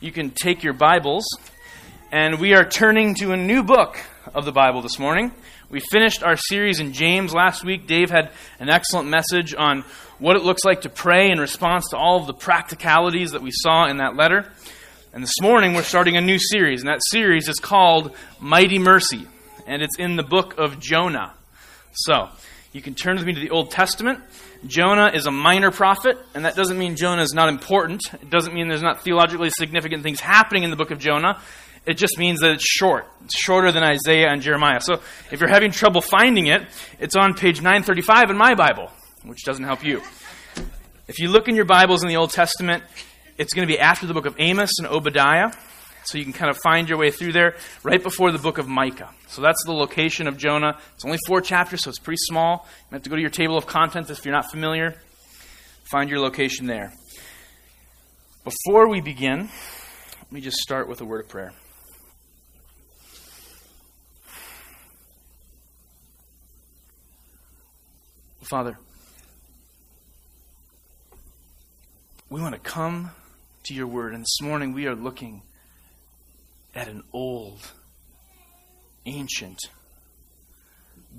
you can take your Bibles, and we are turning to a new book of the Bible this morning. We finished our series in James last week. Dave had an excellent message on what it looks like to pray in response to all of the practicalities that we saw in that letter. And this morning we're starting a new series, and that series is called Mighty Mercy, and it's in the book of Jonah. So, you can turn with me to the Old Testament. Jonah is a minor prophet, and that doesn't mean Jonah is not important. It doesn't mean there's not theologically significant things happening in the book of Jonah. It just means that it's short. It's shorter than Isaiah and Jeremiah. So if you're having trouble finding it, it's on page 935 in my Bible, which doesn't help you. If you look in your Bibles in the Old Testament, it's going to be after the book of Amos and Obadiah. So you can kind of find your way through there right before the book of Micah. So that's the location of Jonah. It's only four chapters, so it's pretty small. You have to go to your table of contents if you're not familiar. Find your location there. Before we begin, let me just start with a word of prayer. Father, we want to come to your word, and this morning we are looking at an old, ancient,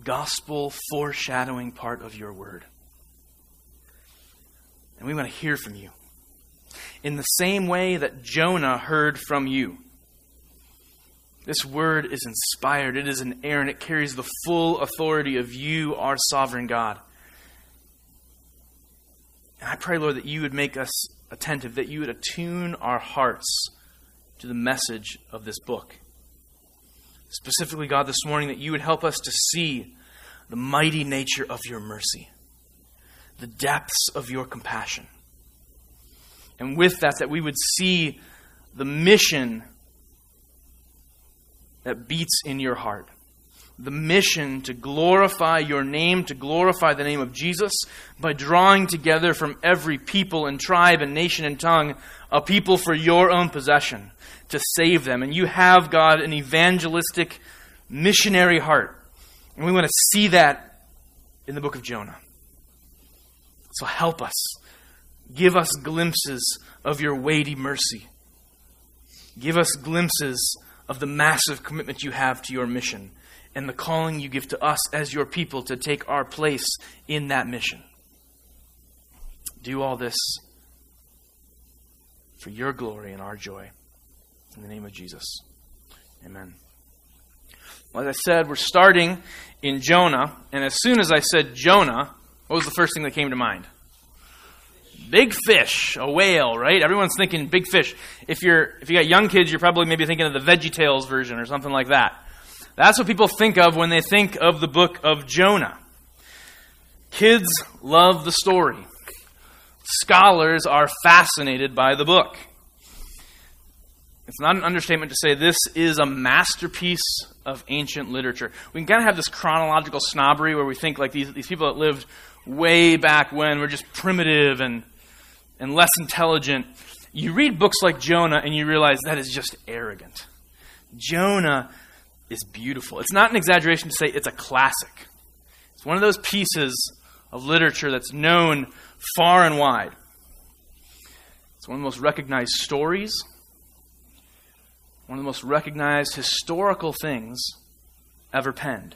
gospel foreshadowing part of your word. And we want to hear from you. In the same way that Jonah heard from you. This word is inspired, it is inerrant, it carries the full authority of you, our sovereign God. And I pray, Lord, that you would make us attentive, that you would attune our hearts to the message of this book. Specifically, God, this morning, that you would help us to see the mighty nature of your mercy, the depths of your compassion. And with that, that we would see the mission that beats in your heart. The mission to glorify your name, to glorify the name of Jesus, by drawing together from every people and tribe and nation and tongue a people for your own possession to save them. And you have, God, an evangelistic, missionary heart. And we want to see that in the book of Jonah. So help us. Give us glimpses of your weighty mercy. Give us glimpses of the massive commitment you have to your mission and the calling you give to us as your people to take our place in that mission. Do all this for your glory and our joy. In the name of Jesus. Amen. Well, as I said, we're starting in Jonah, and as soon as I said Jonah, what was the first thing that came to mind? Big fish, a whale, right? Everyone's thinking big fish. If you're if you got young kids, you're probably maybe thinking of the Veggie Tales version or something like that. That's what people think of when they think of the book of Jonah. Kids love the story. Scholars are fascinated by the book. It's not an understatement to say this is a masterpiece of ancient literature. We can kind of have this chronological snobbery where we think like these, these people that lived way back when were just primitive and, and less intelligent. You read books like Jonah and you realize that is just arrogant. Jonah is beautiful. It's not an exaggeration to say it's a classic. It's one of those pieces of literature that's known far and wide. It's one of the most recognized stories one of the most recognized historical things ever penned.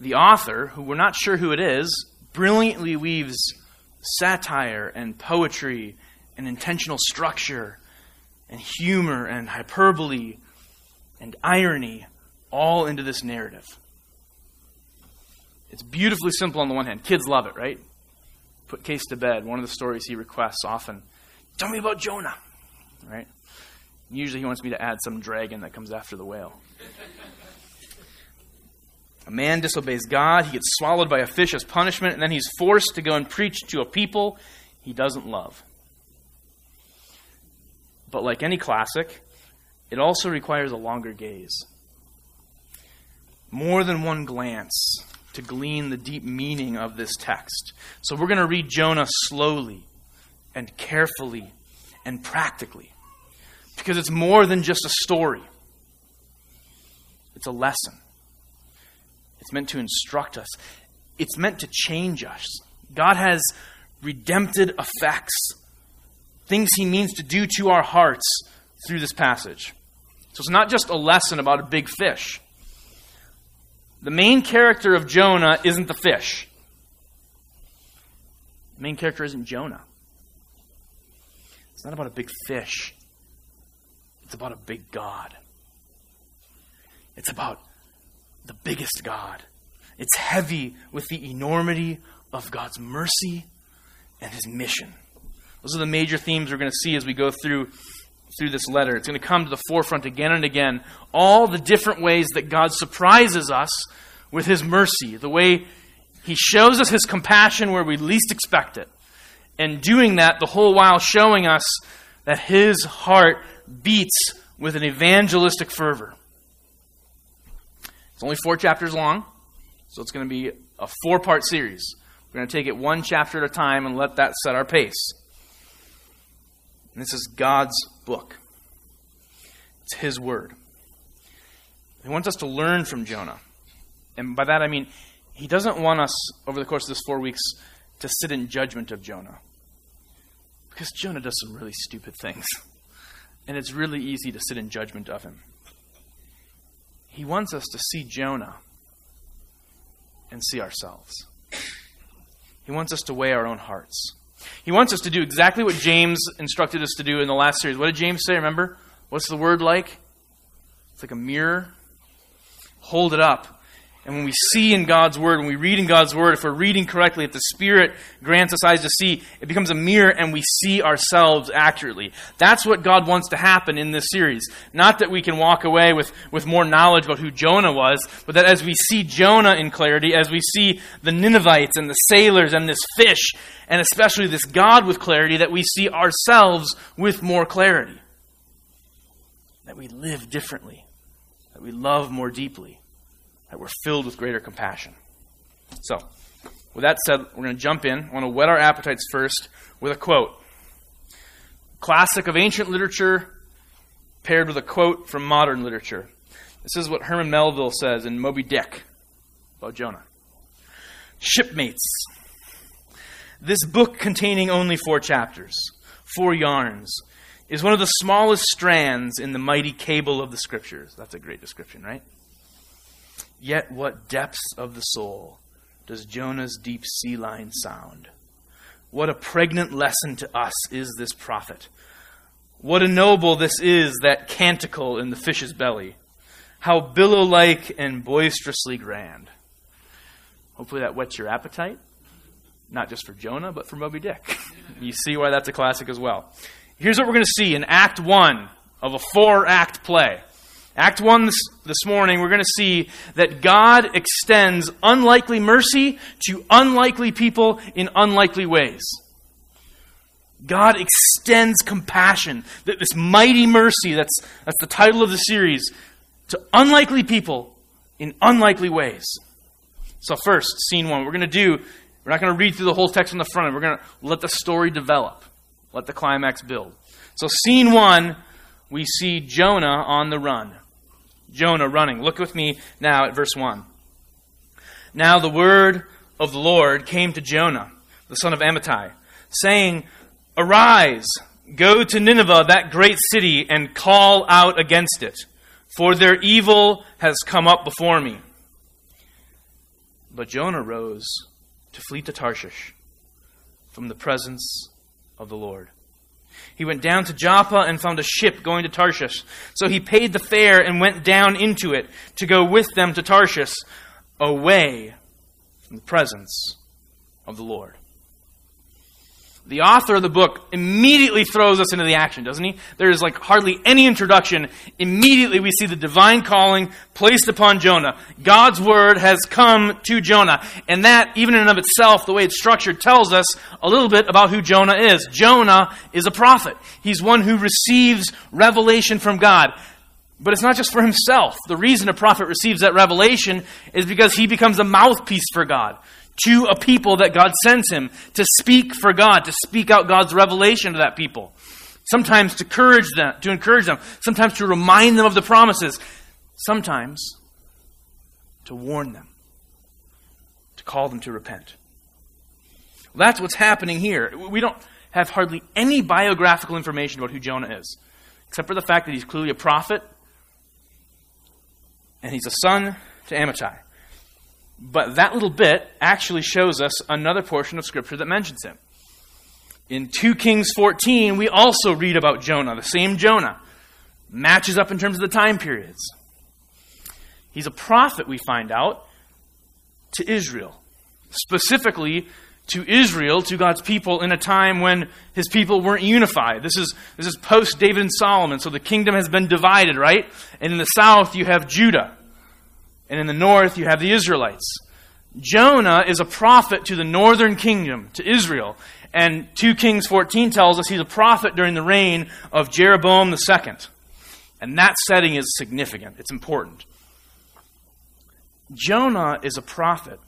The author, who we're not sure who it is, brilliantly weaves satire and poetry and intentional structure and humor and hyperbole and irony all into this narrative. It's beautifully simple on the one hand. Kids love it, right? Put Case to bed. One of the stories he requests often. Tell me about Jonah, right? Usually he wants me to add some dragon that comes after the whale. A man disobeys God, he gets swallowed by a fish as punishment, and then he's forced to go and preach to a people he doesn't love. But like any classic, it also requires a longer gaze. More than one glance to glean the deep meaning of this text. So we're going to read Jonah slowly and carefully and practically because it's more than just a story, it's a lesson. It's meant to instruct us, it's meant to change us. God has redemptive effects things he means to do to our hearts through this passage. So it's not just a lesson about a big fish. The main character of Jonah isn't the fish. The main character isn't Jonah. It's not about a big fish. It's about a big God. It's about the biggest God. It's heavy with the enormity of God's mercy and his mission. Those are the major themes we're going to see as we go through through this letter. It's going to come to the forefront again and again. All the different ways that God surprises us with his mercy, the way he shows us his compassion where we least expect it. And doing that the whole while showing us that his heart beats with an evangelistic fervor. It's only four chapters long, so it's going to be a four part series. We're going to take it one chapter at a time and let that set our pace. And this is God's book, it's His Word. He wants us to learn from Jonah. And by that I mean, He doesn't want us, over the course of this four weeks, to sit in judgment of Jonah. Because Jonah does some really stupid things. And it's really easy to sit in judgment of him. He wants us to see Jonah and see ourselves. He wants us to weigh our own hearts. He wants us to do exactly what James instructed us to do in the last series. What did James say? Remember? What's the word like? It's like a mirror. Hold it up and when we see in God's Word, when we read in God's Word, if we're reading correctly, if the Spirit grants us eyes to see, it becomes a mirror and we see ourselves accurately. That's what God wants to happen in this series. Not that we can walk away with, with more knowledge about who Jonah was, but that as we see Jonah in clarity, as we see the Ninevites and the sailors and this fish, and especially this God with clarity, that we see ourselves with more clarity. That we live differently. That we love more deeply that we're filled with greater compassion. So, with that said, we're going to jump in. I want to whet our appetites first with a quote. Classic of ancient literature paired with a quote from modern literature. This is what Herman Melville says in Moby Dick about Jonah. Shipmates, this book containing only four chapters, four yarns, is one of the smallest strands in the mighty cable of the Scriptures. That's a great description, right? Yet, what depths of the soul does Jonah's deep sea line sound? What a pregnant lesson to us is this prophet. What a noble this is, that canticle in the fish's belly. How billow like and boisterously grand. Hopefully that whets your appetite, not just for Jonah, but for Moby Dick. you see why that's a classic as well. Here's what we're going to see in Act 1 of a four act play. Act 1 this, this morning, we're going to see that God extends unlikely mercy to unlikely people in unlikely ways. God extends compassion, that this mighty mercy, that's, that's the title of the series, to unlikely people in unlikely ways. So, first, scene one, we're going to do, we're not going to read through the whole text on the front, we're going to let the story develop, let the climax build. So, scene one, we see Jonah on the run. Jonah running. Look with me now at verse 1. Now the word of the Lord came to Jonah, the son of Amittai, saying, Arise, go to Nineveh, that great city, and call out against it, for their evil has come up before me. But Jonah rose to flee to Tarshish from the presence of the Lord. He went down to Joppa and found a ship going to Tarshish. So he paid the fare and went down into it to go with them to Tarshish, away from the presence of the Lord the author of the book immediately throws us into the action, doesn't he? There is like hardly any introduction. Immediately we see the divine calling placed upon Jonah. God's word has come to Jonah. And that, even in and of itself, the way it's structured, tells us a little bit about who Jonah is. Jonah is a prophet. He's one who receives revelation from God. But it's not just for himself. The reason a prophet receives that revelation is because he becomes a mouthpiece for God to a people that God sends him to speak for God, to speak out God's revelation to that people. Sometimes to encourage them, to encourage them, sometimes to remind them of the promises, sometimes to warn them, to call them to repent. Well, that's what's happening here. We don't have hardly any biographical information about who Jonah is, except for the fact that he's clearly a prophet and he's a son to Amittai. But that little bit actually shows us another portion of Scripture that mentions him. In 2 Kings 14, we also read about Jonah, the same Jonah. Matches up in terms of the time periods. He's a prophet, we find out, to Israel. Specifically, to Israel, to God's people, in a time when his people weren't unified. This is, this is post David and Solomon, so the kingdom has been divided, right? And in the south, you have Judah. And in the north, you have the Israelites. Jonah is a prophet to the northern kingdom, to Israel. And 2 Kings 14 tells us he's a prophet during the reign of Jeroboam II. And that setting is significant, it's important. Jonah is a prophet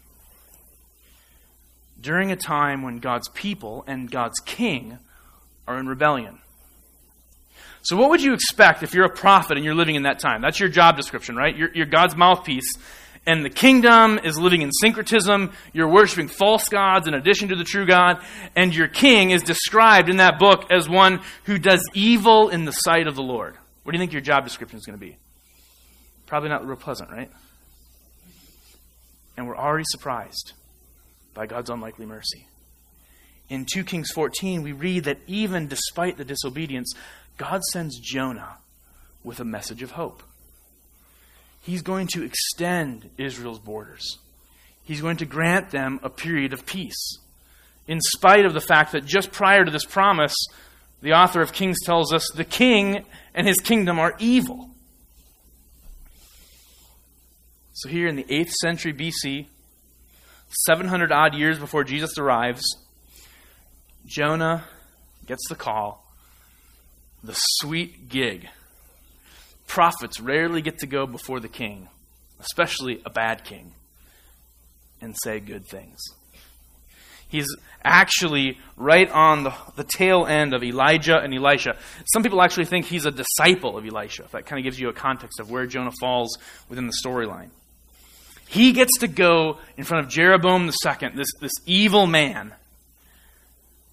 during a time when God's people and God's king are in rebellion. So, what would you expect if you're a prophet and you're living in that time? That's your job description, right? You're, you're, God's mouthpiece, and the kingdom is living in syncretism. You're worshiping false gods in addition to the true God, and your king is described in that book as one who does evil in the sight of the Lord. What do you think your job description is going to be? Probably not real pleasant, right? And we're already surprised by God's unlikely mercy. In 2 Kings 14, we read that even despite the disobedience, God sends Jonah with a message of hope. He's going to extend Israel's borders. He's going to grant them a period of peace. In spite of the fact that just prior to this promise, the author of Kings tells us the king and his kingdom are evil. So, here in the 8th century BC, 700 odd years before Jesus arrives, Jonah gets the call, the sweet gig. Prophets rarely get to go before the king, especially a bad king, and say good things. He's actually right on the, the tail end of Elijah and Elisha. Some people actually think he's a disciple of Elisha. That kind of gives you a context of where Jonah falls within the storyline. He gets to go in front of Jeroboam II, this, this evil man,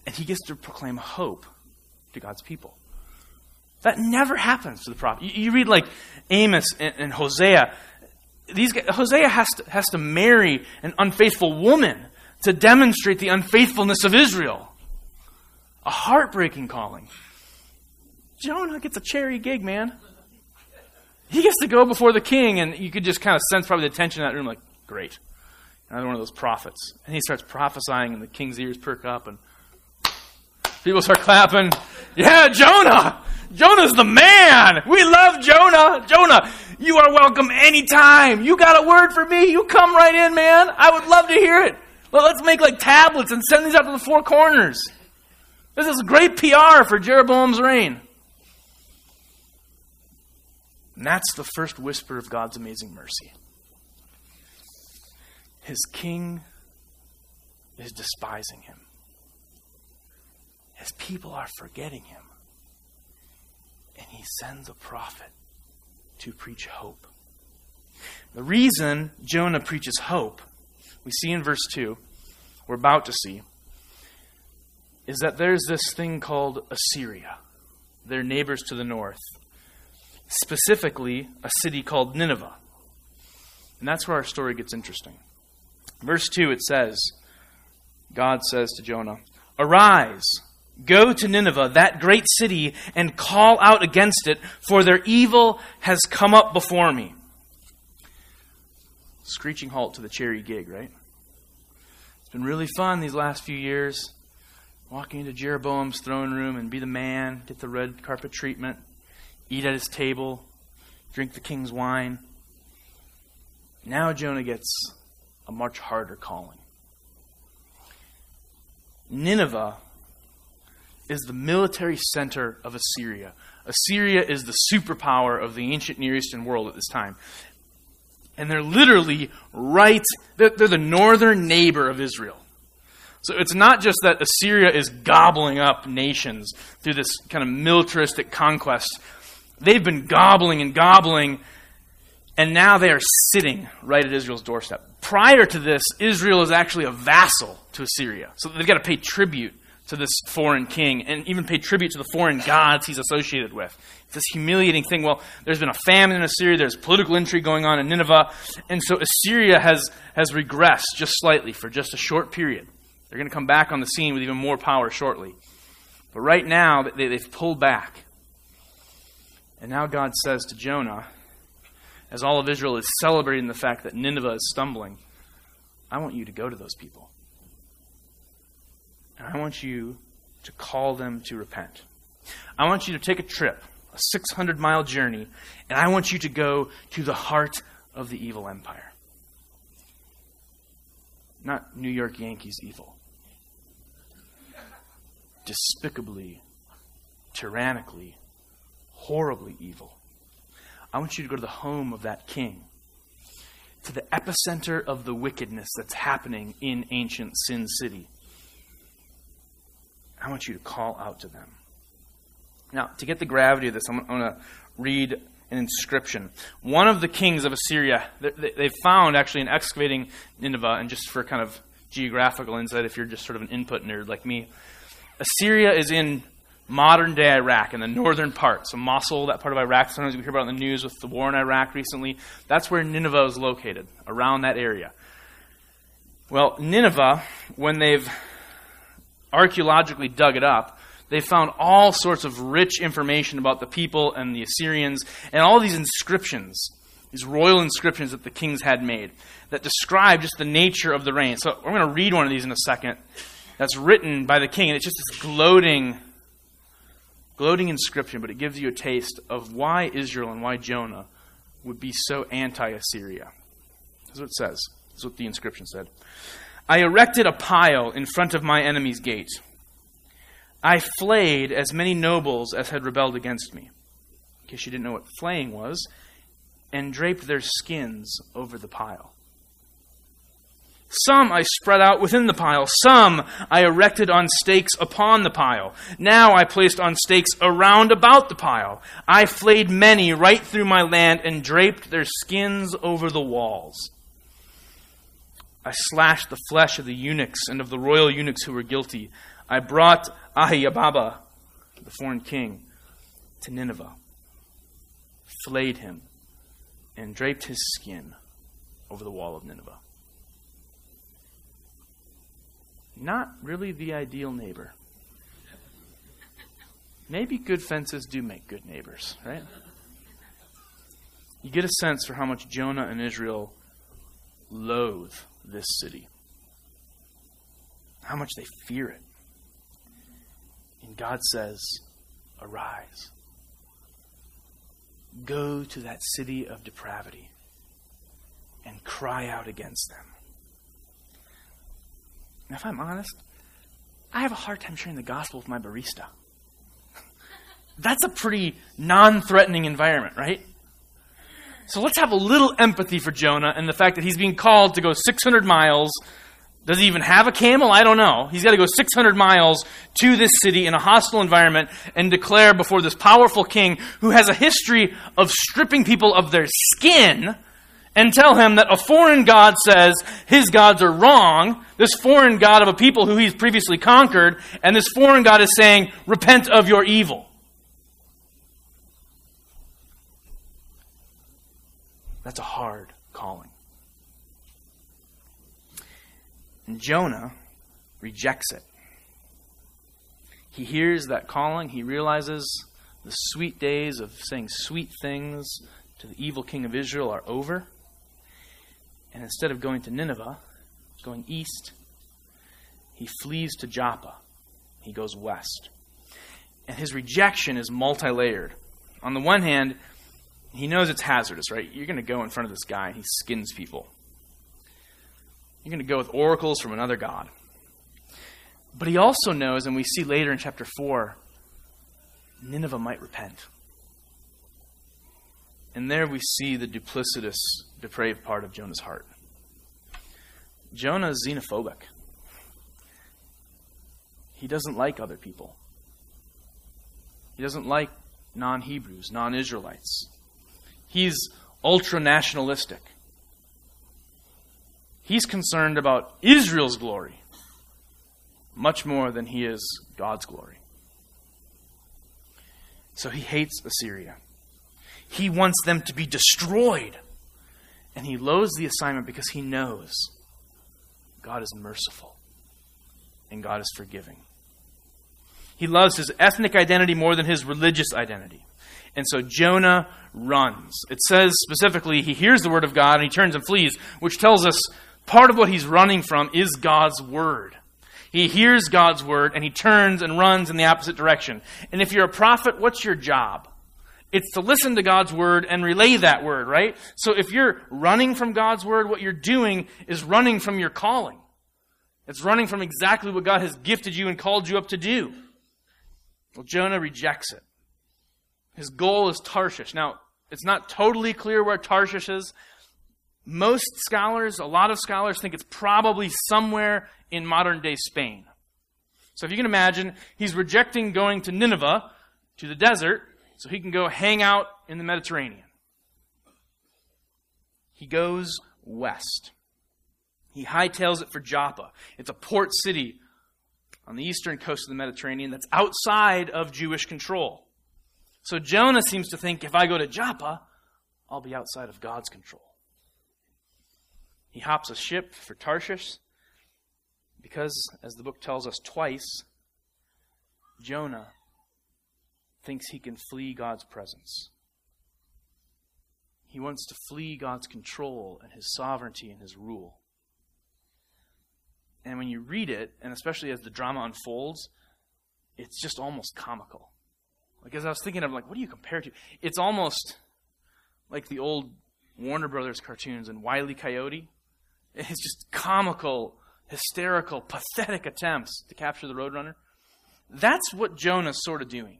and he gets to proclaim hope to God's people. That never happens to the prophet. You, you read like Amos and, and Hosea. These guys, Hosea has to, has to marry an unfaithful woman to demonstrate the unfaithfulness of Israel. A heartbreaking calling. Jonah gets a cherry gig, man he gets to go before the king, and you could just kind of sense probably the tension in that room, like, great. Another one of those prophets. And he starts prophesying, and the king's ears perk up, and people start clapping. Yeah, Jonah! Jonah's the man! We love Jonah! Jonah, you are welcome anytime. You got a word for me? You come right in, man. I would love to hear it. Let's make like tablets and send these out to the four corners. This is great PR for Jeroboam's reign. And that's the first whisper of God's amazing mercy. His king is despising him. His people are forgetting him. And he sends a prophet to preach hope. The reason Jonah preaches hope, we see in verse 2, we're about to see, is that there's this thing called Assyria, their neighbors to the north specifically a city called Nineveh. And that's where our story gets interesting. Verse 2, it says, God says to Jonah, Arise, go to Nineveh, that great city, and call out against it, for their evil has come up before me. Screeching halt to the cherry gig, right? It's been really fun these last few years. Walking into Jeroboam's throne room and be the man, get the red carpet treatment eat at his table, drink the king's wine. Now Jonah gets a much harder calling. Nineveh is the military center of Assyria. Assyria is the superpower of the ancient Near Eastern world at this time. And they're literally right, they're, they're the northern neighbor of Israel. So it's not just that Assyria is gobbling up nations through this kind of militaristic conquest, They've been gobbling and gobbling, and now they are sitting right at Israel's doorstep. Prior to this, Israel is actually a vassal to Assyria. So they've got to pay tribute to this foreign king and even pay tribute to the foreign gods he's associated with. It's this humiliating thing. Well, there's been a famine in Assyria, there's political intrigue going on in Nineveh, and so Assyria has, has regressed just slightly for just a short period. They're going to come back on the scene with even more power shortly. But right now, they, they've pulled back. And now God says to Jonah, as all of Israel is celebrating the fact that Nineveh is stumbling, I want you to go to those people. And I want you to call them to repent. I want you to take a trip, a 600 mile journey, and I want you to go to the heart of the evil empire. Not New York Yankees evil. Despicably, tyrannically, horribly evil. I want you to go to the home of that king, to the epicenter of the wickedness that's happening in ancient Sin City. I want you to call out to them. Now, to get the gravity of this, I'm going to read an inscription. One of the kings of Assyria, they found actually in excavating Nineveh, and just for kind of geographical insight, if you're just sort of an input nerd like me, Assyria is in modern day Iraq in the northern part. So Mosul, that part of Iraq, sometimes we hear about in the news with the war in Iraq recently. That's where Nineveh is located, around that area. Well, Nineveh, when they've archaeologically dug it up, they found all sorts of rich information about the people and the Assyrians and all these inscriptions, these royal inscriptions that the kings had made that describe just the nature of the reign. So we're going to read one of these in a second that's written by the king, and it's just this gloating, gloating inscription, but it gives you a taste of why Israel and why Jonah would be so anti Assyria. That's what it says. That's what the inscription said. I erected a pile in front of my enemy's gate. I flayed as many nobles as had rebelled against me. In case you didn't know what flaying was, and draped their skins over the pile. Some I spread out within the pile. Some I erected on stakes upon the pile. Now I placed on stakes around about the pile. I flayed many right through my land and draped their skins over the walls. I slashed the flesh of the eunuchs and of the royal eunuchs who were guilty. I brought Ahiababa, the foreign king, to Nineveh, flayed him, and draped his skin over the wall of Nineveh. Not really the ideal neighbor. Maybe good fences do make good neighbors, right? You get a sense for how much Jonah and Israel loathe this city, how much they fear it. And God says, Arise. Go to that city of depravity and cry out against them. Now, if I'm honest, I have a hard time sharing the gospel with my barista. That's a pretty non threatening environment, right? So let's have a little empathy for Jonah and the fact that he's being called to go 600 miles. Does he even have a camel? I don't know. He's got to go 600 miles to this city in a hostile environment and declare before this powerful king who has a history of stripping people of their skin and tell him that a foreign God says his gods are wrong, this foreign God of a people who he's previously conquered, and this foreign God is saying, repent of your evil. That's a hard calling. And Jonah rejects it. He hears that calling. He realizes the sweet days of saying sweet things to the evil king of Israel are over. And instead of going to Nineveh, going east, he flees to Joppa. He goes west. And his rejection is multi layered. On the one hand, he knows it's hazardous, right? You're going to go in front of this guy and he skins people. You're going to go with oracles from another god. But he also knows, and we see later in chapter 4, Nineveh might repent. And there we see the duplicitous, depraved part of Jonah's heart. Jonah is xenophobic. He doesn't like other people. He doesn't like non Hebrews, non Israelites. He's ultra nationalistic. He's concerned about Israel's glory, much more than he is God's glory. So he hates Assyria. He wants them to be destroyed. And he loads the assignment because he knows God is merciful and God is forgiving. He loves his ethnic identity more than his religious identity. And so Jonah runs. It says specifically he hears the word of God and he turns and flees, which tells us part of what he's running from is God's word. He hears God's word and he turns and runs in the opposite direction. And if you're a prophet, what's your job? It's to listen to God's word and relay that word, right? So if you're running from God's word, what you're doing is running from your calling. It's running from exactly what God has gifted you and called you up to do. Well, Jonah rejects it. His goal is Tarshish. Now, it's not totally clear where Tarshish is. Most scholars, a lot of scholars, think it's probably somewhere in modern day Spain. So if you can imagine, he's rejecting going to Nineveh, to the desert, so he can go hang out in the Mediterranean. He goes west. He hightails it for Joppa. It's a port city on the eastern coast of the Mediterranean that's outside of Jewish control. So Jonah seems to think if I go to Joppa, I'll be outside of God's control. He hops a ship for Tarshish because, as the book tells us twice, Jonah thinks he can flee God's presence. He wants to flee God's control and his sovereignty and his rule. And when you read it, and especially as the drama unfolds, it's just almost comical. Like as I was thinking of like, what do you compare to? It's almost like the old Warner Brothers cartoons and Wile E. Coyote. It's just comical, hysterical, pathetic attempts to capture the Roadrunner. That's what Jonah's sort of doing.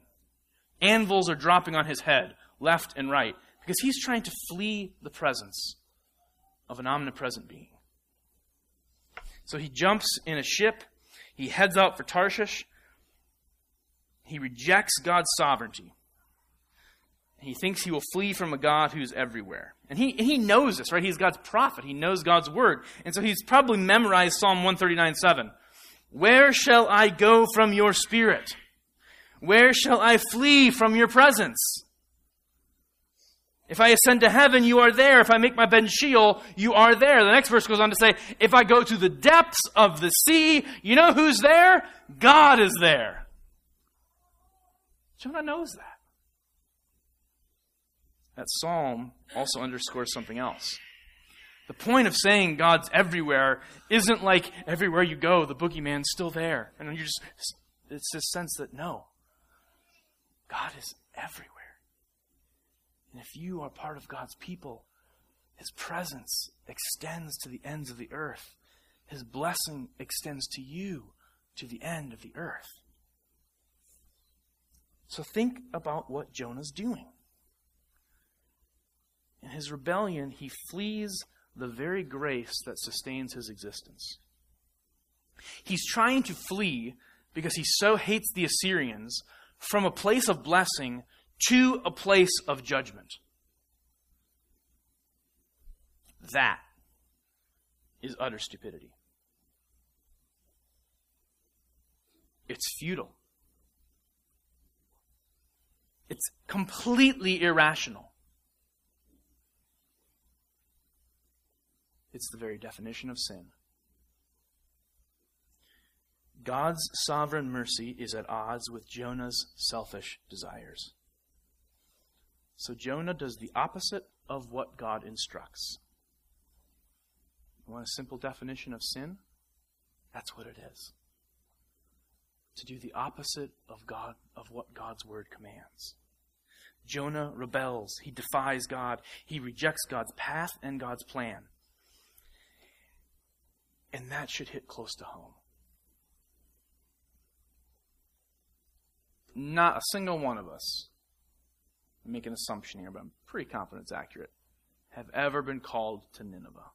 Anvils are dropping on his head, left and right, because he's trying to flee the presence of an omnipresent being. So he jumps in a ship, he heads out for Tarshish, he rejects God's sovereignty. He thinks he will flee from a God who's everywhere. And he, he knows this, right? He's God's prophet. He knows God's word. And so he's probably memorized Psalm 139 7. Where shall I go from your spirit? Where shall I flee from your presence? If I ascend to heaven, you are there. If I make my bed in Sheol, you are there. The next verse goes on to say, If I go to the depths of the sea, you know who's there? God is there. Jonah knows that. That psalm also underscores something else. The point of saying God's everywhere isn't like everywhere you go, the boogeyman's still there. And you just, it's this sense that no, God is everywhere. And if you are part of God's people, His presence extends to the ends of the earth. His blessing extends to you to the end of the earth. So think about what Jonah's doing. In his rebellion, he flees the very grace that sustains his existence. He's trying to flee because he so hates the Assyrians from a place of blessing to a place of judgment. That is utter stupidity. It's futile. It's completely irrational. It's the very definition of sin. God's sovereign mercy is at odds with Jonah's selfish desires. So Jonah does the opposite of what God instructs. You want a simple definition of sin? That's what it is. To do the opposite of God of what God's word commands. Jonah rebels. He defies God. He rejects God's path and God's plan. And that should hit close to home. Not a single one of us, I make an assumption here, but I'm pretty confident it's accurate, have ever been called to Nineveh.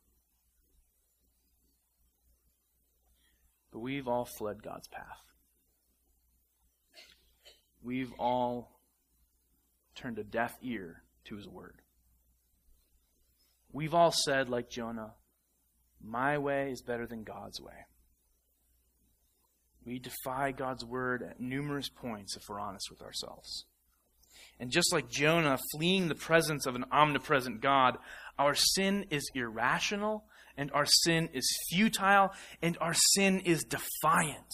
But we've all fled God's path. We've all turned a deaf ear to his word. We've all said, like Jonah, my way is better than God's way. We defy God's word at numerous points if we're honest with ourselves. And just like Jonah fleeing the presence of an omnipresent God, our sin is irrational, and our sin is futile, and our sin is defiant.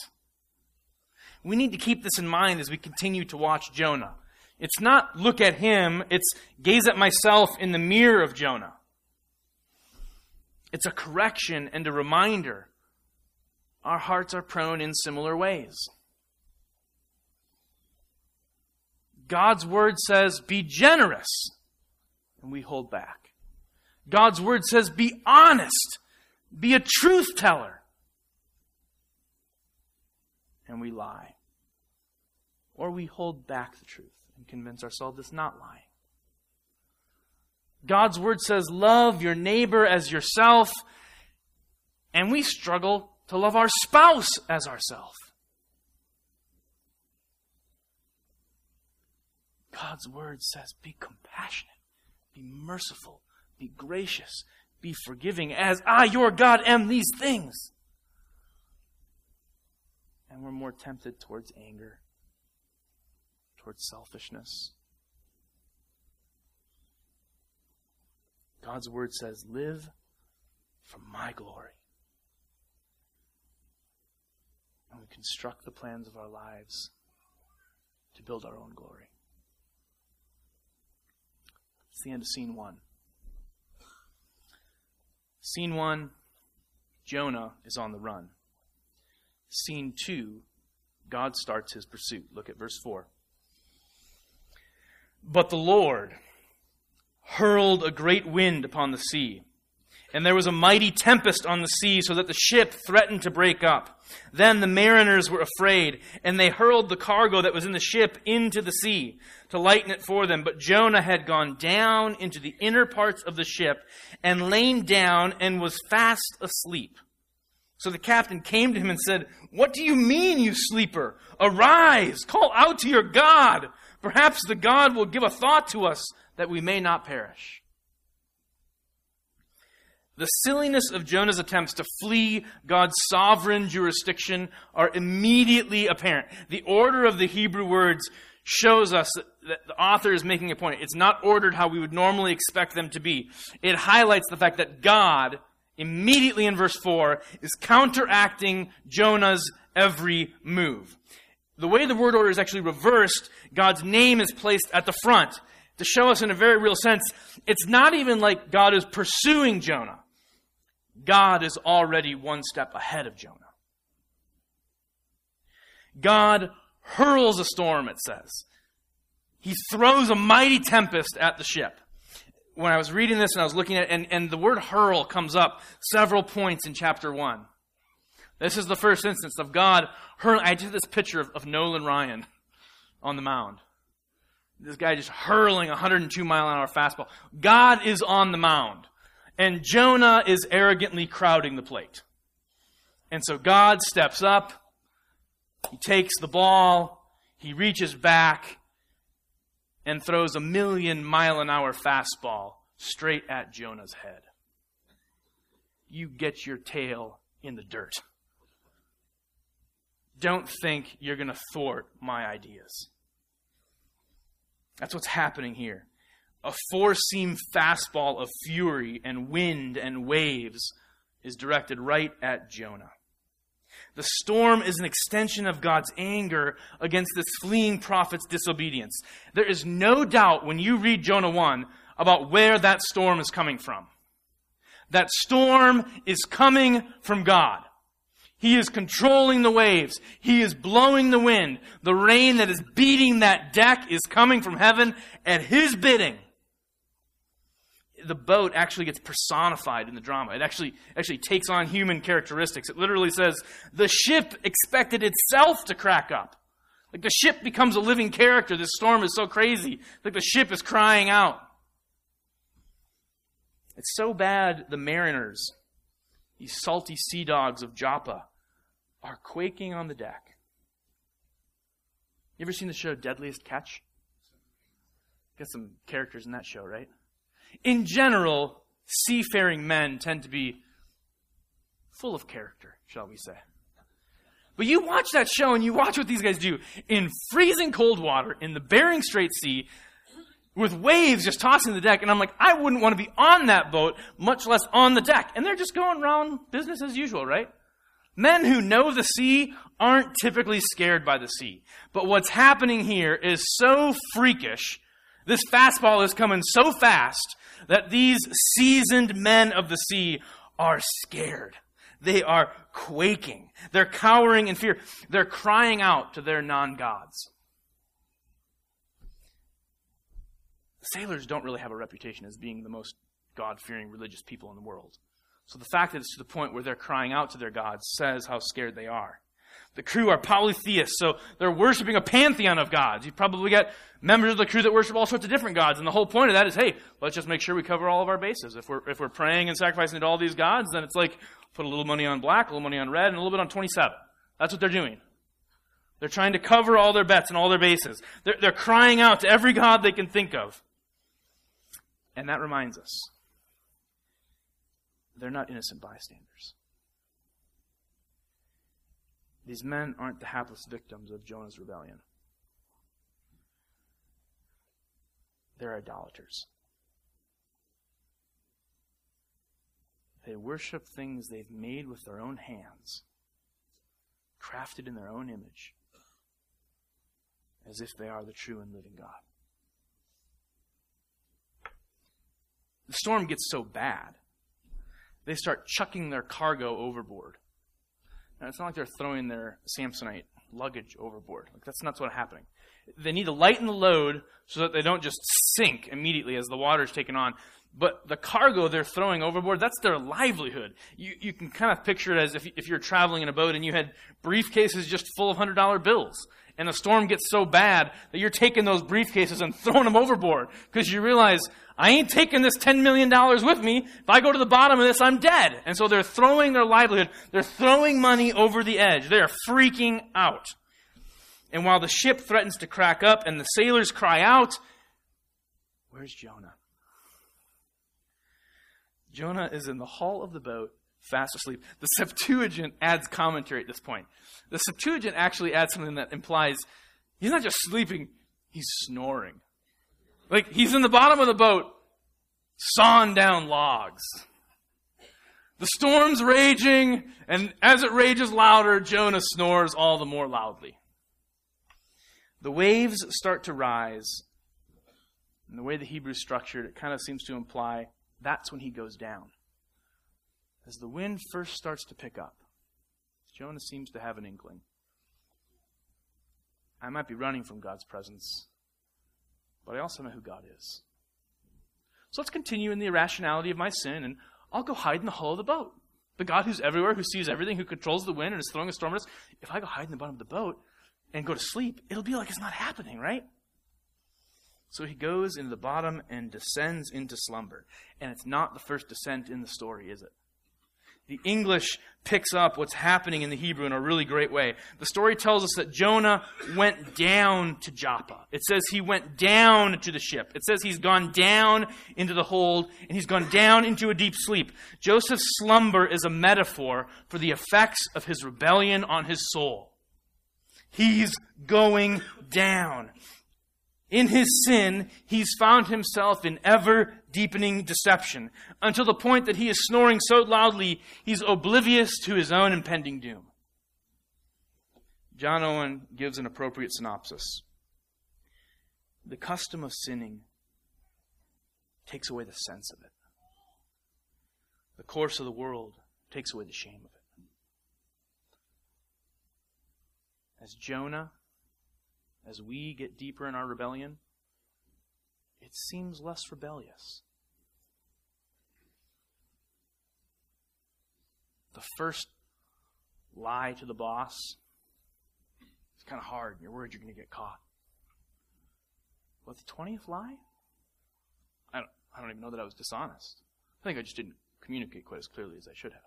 We need to keep this in mind as we continue to watch Jonah. It's not look at him, it's gaze at myself in the mirror of Jonah. It's a correction and a reminder. Our hearts are prone in similar ways. God's word says, be generous, and we hold back. God's word says, be honest, be a truth teller, and we lie. Or we hold back the truth and convince ourselves it's not lying. God's word says, love your neighbor as yourself, and we struggle to love our spouse as ourself. God's word says, be compassionate, be merciful, be gracious, be forgiving, as I, your God, am these things. And we're more tempted towards anger, towards selfishness. God's word says, live for my glory. And we construct the plans of our lives to build our own glory. It's the end of scene one. Scene one Jonah is on the run. Scene two God starts his pursuit. Look at verse 4. But the Lord hurled a great wind upon the sea and there was a mighty tempest on the sea, so that the ship threatened to break up. Then the mariners were afraid, and they hurled the cargo that was in the ship into the sea to lighten it for them. But Jonah had gone down into the inner parts of the ship and lain down and was fast asleep. So the captain came to him and said, What do you mean, you sleeper? Arise, call out to your God. Perhaps the God will give a thought to us that we may not perish. The silliness of Jonah's attempts to flee God's sovereign jurisdiction are immediately apparent. The order of the Hebrew words shows us that the author is making a point. It's not ordered how we would normally expect them to be. It highlights the fact that God, immediately in verse 4, is counteracting Jonah's every move. The way the word order is actually reversed, God's name is placed at the front to show us in a very real sense. It's not even like God is pursuing Jonah. God is already one step ahead of Jonah. God hurls a storm, it says. He throws a mighty tempest at the ship. When I was reading this and I was looking at it, and, and the word hurl comes up several points in chapter 1. This is the first instance of God hurling. I did this picture of, of Nolan Ryan on the mound. This guy just hurling 102 mile an hour fastball. God is on the mound. And Jonah is arrogantly crowding the plate. And so God steps up, he takes the ball, he reaches back, and throws a million mile an hour fastball straight at Jonah's head. You get your tail in the dirt. Don't think you're going to thwart my ideas. That's what's happening here a four seam fastball of fury and wind and waves is directed right at Jonah. The storm is an extension of God's anger against this fleeing prophet's disobedience. There is no doubt when you read Jonah 1 about where that storm is coming from. That storm is coming from God. He is controlling the waves. He is blowing the wind. The rain that is beating that deck is coming from heaven at His bidding the boat actually gets personified in the drama. It actually actually takes on human characteristics. It literally says the ship expected itself to crack up. Like the ship becomes a living character. This storm is so crazy. Like the ship is crying out. It's so bad the mariners, these salty sea dogs of Joppa, are quaking on the deck. You ever seen the show Deadliest Catch? Got some characters in that show, right? in general, seafaring men tend to be full of character, shall we say. But you watch that show and you watch what these guys do in freezing cold water in the Bering Strait Sea with waves just tossing the deck. And I'm like, I wouldn't want to be on that boat, much less on the deck. And they're just going around business as usual, right? Men who know the sea aren't typically scared by the sea. But what's happening here is so freakish. This fastball is coming so fast that these seasoned men of the sea are scared. They are quaking. They're cowering in fear. They're crying out to their non gods. Sailors don't really have a reputation as being the most God fearing religious people in the world. So the fact that it's to the point where they're crying out to their gods says how scared they are. The crew are polytheists, so they're worshiping a pantheon of gods. You've probably get members of the crew that worship all sorts of different gods, and the whole point of that is, hey, let's just make sure we cover all of our bases. If we're if we're praying and sacrificing to all these gods, then it's like put a little money on black, a little money on red, and a little bit on 27. That's what they're doing. They're trying to cover all their bets and all their bases. They're, they're crying out to every God they can think of. And that reminds us they're not innocent bystanders. These men aren't the hapless victims of Jonah's rebellion. They're idolaters. They worship things they've made with their own hands, crafted in their own image, as if they are the true and living God. The storm gets so bad, they start chucking their cargo overboard. Now, it's not like they're throwing their Samsonite luggage overboard. Like that's not what's happening. They need to lighten the load so that they don't just sink immediately as the water is taken on. But the cargo they're throwing overboard, that's their livelihood. You, you can kind of picture it as if, if you're traveling in a boat and you had briefcases just full of $100 bills. And the storm gets so bad that you're taking those briefcases and throwing them overboard because you realize, I ain't taking this $10 million with me. If I go to the bottom of this, I'm dead. And so they're throwing their livelihood, they're throwing money over the edge. They are freaking out. And while the ship threatens to crack up and the sailors cry out, where's Jonah? Jonah is in the hull of the boat, fast asleep. The Septuagint adds commentary at this point. The Septuagint actually adds something that implies he's not just sleeping, he's snoring. Like he's in the bottom of the boat, sawing down logs. The storm's raging, and as it rages louder, Jonah snores all the more loudly. The waves start to rise. And the way the Hebrew's structured, it kind of seems to imply that's when he goes down. As the wind first starts to pick up, Jonah seems to have an inkling. I might be running from God's presence, but I also know who God is. So let's continue in the irrationality of my sin, and I'll go hide in the hull of the boat. The God who's everywhere, who sees everything, who controls the wind and is throwing a storm at us, if I go hide in the bottom of the boat and go to sleep, it'll be like it's not happening, right? So he goes into the bottom and descends into slumber. And it's not the first descent in the story, is it? The English picks up what's happening in the Hebrew in a really great way. The story tells us that Jonah went down to Joppa. It says he went down to the ship. It says he's gone down into the hold and he's gone down into a deep sleep. Joseph's slumber is a metaphor for the effects of his rebellion on his soul. He's going down. In his sin, he's found himself in ever deepening deception until the point that he is snoring so loudly he's oblivious to his own impending doom. John Owen gives an appropriate synopsis. The custom of sinning takes away the sense of it. The course of the world takes away the shame of it. As Jonah as we get deeper in our rebellion, it seems less rebellious. The first lie to the boss, it's kind of hard. You're worried you're going to get caught. But the 20th lie? I don't, I don't even know that I was dishonest. I think I just didn't communicate quite as clearly as I should have.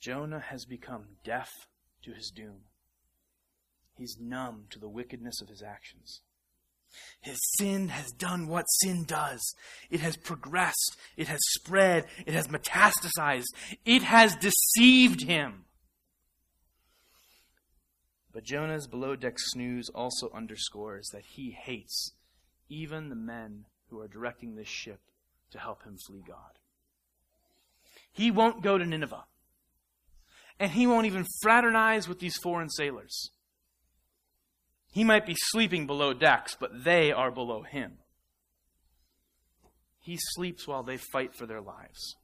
Jonah has become deaf to his doom. He's numb to the wickedness of his actions. His sin has done what sin does. It has progressed. It has spread. It has metastasized. It has deceived him. But Jonah's below deck snooze also underscores that he hates even the men who are directing this ship to help him flee God. He won't go to Nineveh. And he won't even fraternize with these foreign sailors. He might be sleeping below decks, but they are below him. He sleeps while they fight for their lives.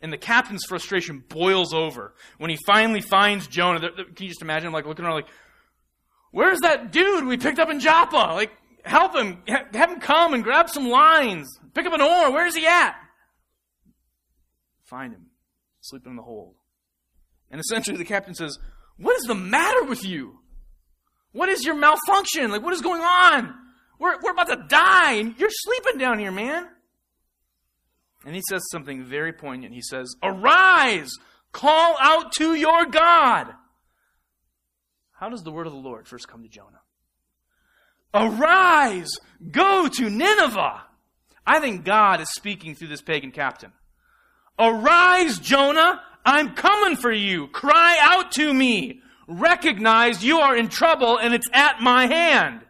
And the captain's frustration boils over when he finally finds Jonah. Can you just imagine, like, looking around, like, where's that dude we picked up in Joppa? Like, help him. Have him come and grab some lines. Pick up an oar. Where's he at? Find him. Sleeping in the hold. And essentially the captain says, What is the matter with you? What is your malfunction? Like, what is going on? We're, we're about to die, and you're sleeping down here, man. And he says something very poignant. He says, Arise! Call out to your God! How does the word of the Lord first come to Jonah? Arise! Go to Nineveh! I think God is speaking through this pagan captain. Arise, Jonah! I'm coming for you! Cry out to me! Recognize you are in trouble and it's at my hand!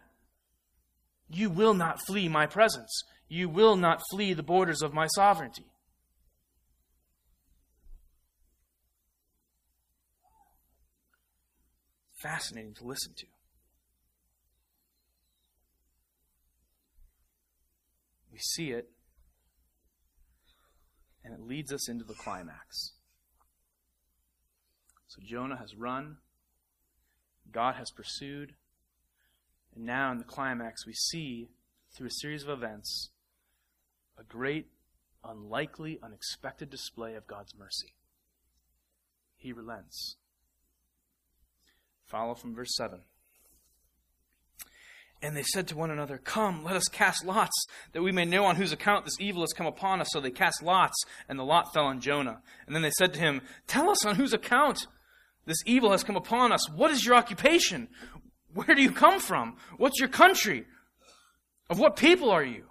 You will not flee my presence. You will not flee the borders of my sovereignty. Fascinating to listen to. We see it, and it leads us into the climax. So Jonah has run, God has pursued, and now in the climax, we see through a series of events a great, unlikely, unexpected display of God's mercy. He relents. Follow from verse 7. And they said to one another, Come, let us cast lots, that we may know on whose account this evil has come upon us. So they cast lots, and the lot fell on Jonah. And then they said to him, Tell us on whose account this evil has come upon us. What is your occupation? Where do you come from? What's your country? Of what people are you?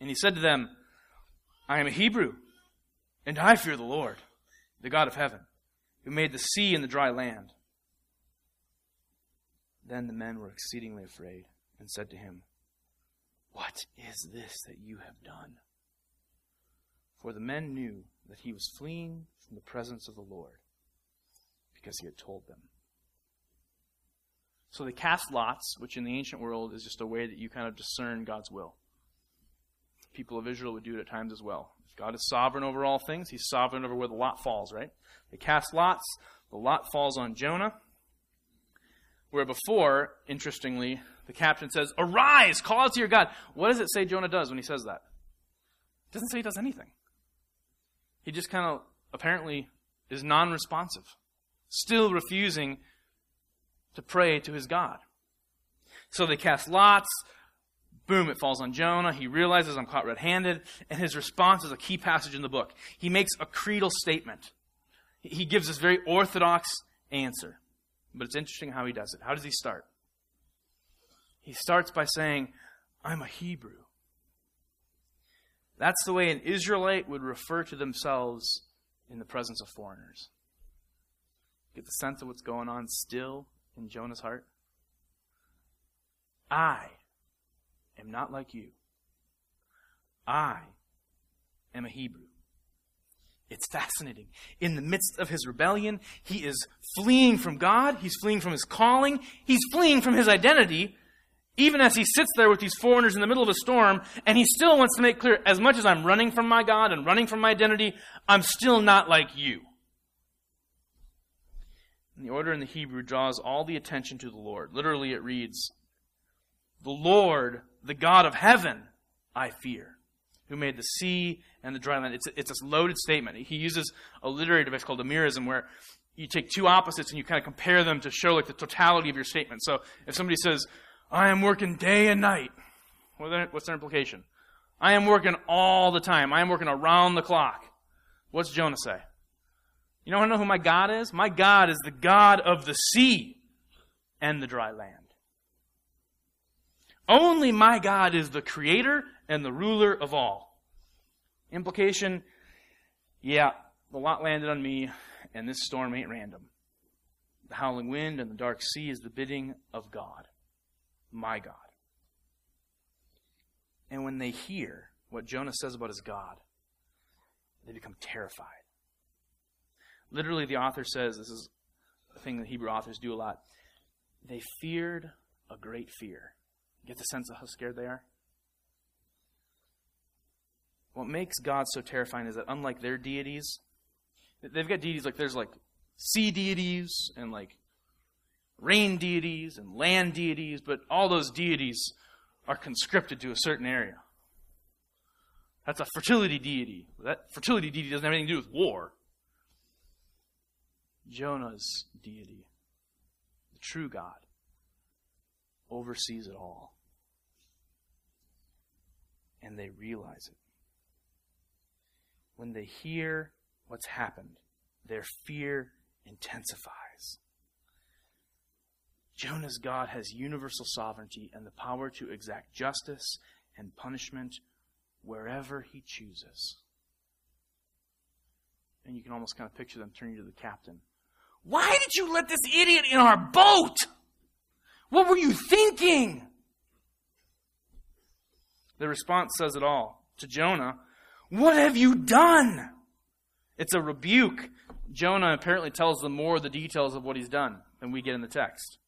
And he said to them, I am a Hebrew, and I fear the Lord, the God of heaven, who made the sea and the dry land. Then the men were exceedingly afraid and said to him, What is this that you have done? For the men knew that he was fleeing from the presence of the Lord, because he had told them. So they cast lots, which in the ancient world is just a way that you kind of discern God's will people of Israel would do it at times as well. If God is sovereign over all things, he's sovereign over where the lot falls, right? They cast lots, the lot falls on Jonah. Where before, interestingly, the captain says, Arise, call out to your God. What does it say Jonah does when he says that? It doesn't say he does anything. He just kind of apparently is non responsive, still refusing to pray to his God. So they cast lots. Boom, it falls on Jonah. He realizes I'm caught red handed, and his response is a key passage in the book. He makes a creedal statement. He gives this very orthodox answer. But it's interesting how he does it. How does he start? He starts by saying, I'm a Hebrew. That's the way an Israelite would refer to themselves in the presence of foreigners. Get the sense of what's going on still in Jonah's heart? I am not like you. I am a Hebrew. It's fascinating. In the midst of his rebellion, he is fleeing from God, he's fleeing from his calling, he's fleeing from his identity, even as he sits there with these foreigners in the middle of a storm, and he still wants to make clear as much as I'm running from my God and running from my identity, I'm still not like you. And the order in the Hebrew draws all the attention to the Lord. Literally, it reads, The Lord the God of heaven I fear, who made the sea and the dry land. It's it's a loaded statement. He uses a literary device called a merism, where you take two opposites and you kind of compare them to show like the totality of your statement. So if somebody says, I am working day and night, what's their implication? I am working all the time. I am working around the clock. What's Jonah say? You know, I know who my God is? My God is the God of the sea and the dry land. Only my God is the creator and the ruler of all. Implication yeah, the lot landed on me, and this storm ain't random. The howling wind and the dark sea is the bidding of God, my God. And when they hear what Jonah says about his God, they become terrified. Literally, the author says this is a thing that Hebrew authors do a lot. They feared a great fear. Get the sense of how scared they are? What makes God so terrifying is that unlike their deities, they've got deities like there's like sea deities and like rain deities and land deities, but all those deities are conscripted to a certain area. That's a fertility deity. That fertility deity doesn't have anything to do with war. Jonah's deity, the true God, oversees it all. And they realize it. When they hear what's happened, their fear intensifies. Jonah's God has universal sovereignty and the power to exact justice and punishment wherever he chooses. And you can almost kind of picture them turning to the captain. Why did you let this idiot in our boat? What were you thinking? The response says it all. To Jonah, What have you done? It's a rebuke. Jonah apparently tells them more of the details of what he's done than we get in the text.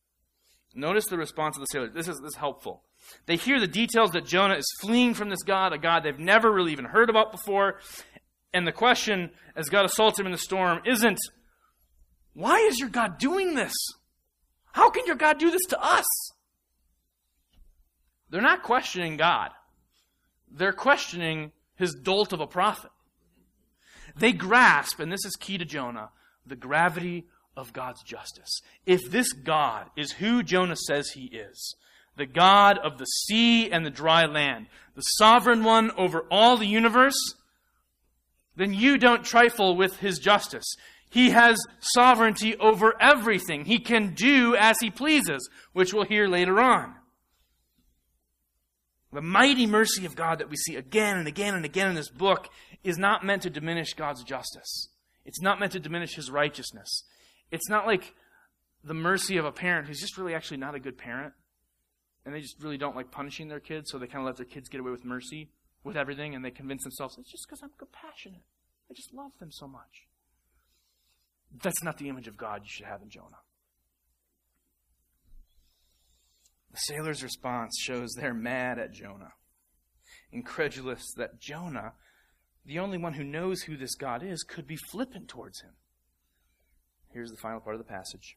Notice the response of the sailors. This is, this is helpful. They hear the details that Jonah is fleeing from this God, a God they've never really even heard about before. And the question, as God assaults him in the storm, isn't, why is your God doing this? How can your God do this to us? They're not questioning God. They're questioning his dolt of a prophet. They grasp, and this is key to Jonah, the gravity of God's justice. If this God is who Jonah says he is, the God of the sea and the dry land, the sovereign one over all the universe, then you don't trifle with his justice. He has sovereignty over everything. He can do as he pleases, which we'll hear later on. The mighty mercy of God that we see again and again and again in this book is not meant to diminish God's justice. It's not meant to diminish his righteousness. It's not like the mercy of a parent who's just really actually not a good parent and they just really don't like punishing their kids, so they kind of let their kids get away with mercy with everything, and they convince themselves it's just because I'm compassionate. I just love them so much. That's not the image of God you should have in Jonah. The sailor's response shows they're mad at Jonah, incredulous that Jonah, the only one who knows who this God is, could be flippant towards him. Here's the final part of the passage.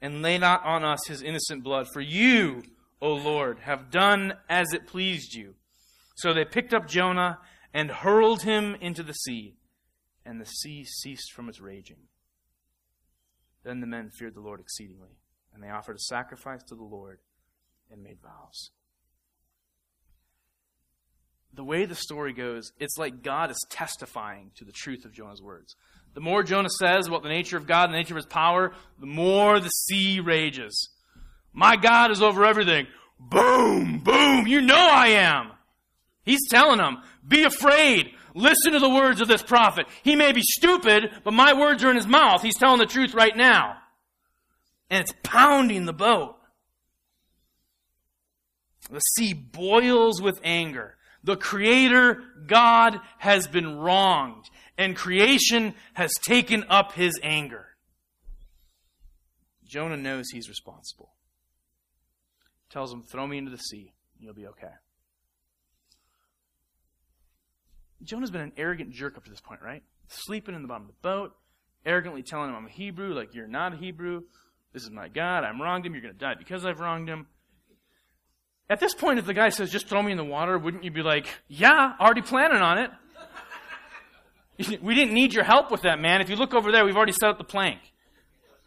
and lay not on us his innocent blood. For you, O Lord, have done as it pleased you. So they picked up Jonah and hurled him into the sea, and the sea ceased from its raging. Then the men feared the Lord exceedingly, and they offered a sacrifice to the Lord and made vows. The way the story goes, it's like God is testifying to the truth of Jonah's words. The more Jonah says about the nature of God and the nature of his power, the more the sea rages. My God is over everything. Boom, boom, you know I am. He's telling them, be afraid. Listen to the words of this prophet. He may be stupid, but my words are in his mouth. He's telling the truth right now. And it's pounding the boat. The sea boils with anger. The Creator, God, has been wronged and creation has taken up his anger. Jonah knows he's responsible. Tells him, throw me into the sea, you'll be okay. Jonah's been an arrogant jerk up to this point, right? Sleeping in the bottom of the boat, arrogantly telling him I'm a Hebrew, like you're not a Hebrew. This is my God. I'm wronged him. You're going to die because I've wronged him. At this point, if the guy says, just throw me in the water, wouldn't you be like, yeah, already planning on it? We didn't need your help with that, man. If you look over there, we've already set up the plank.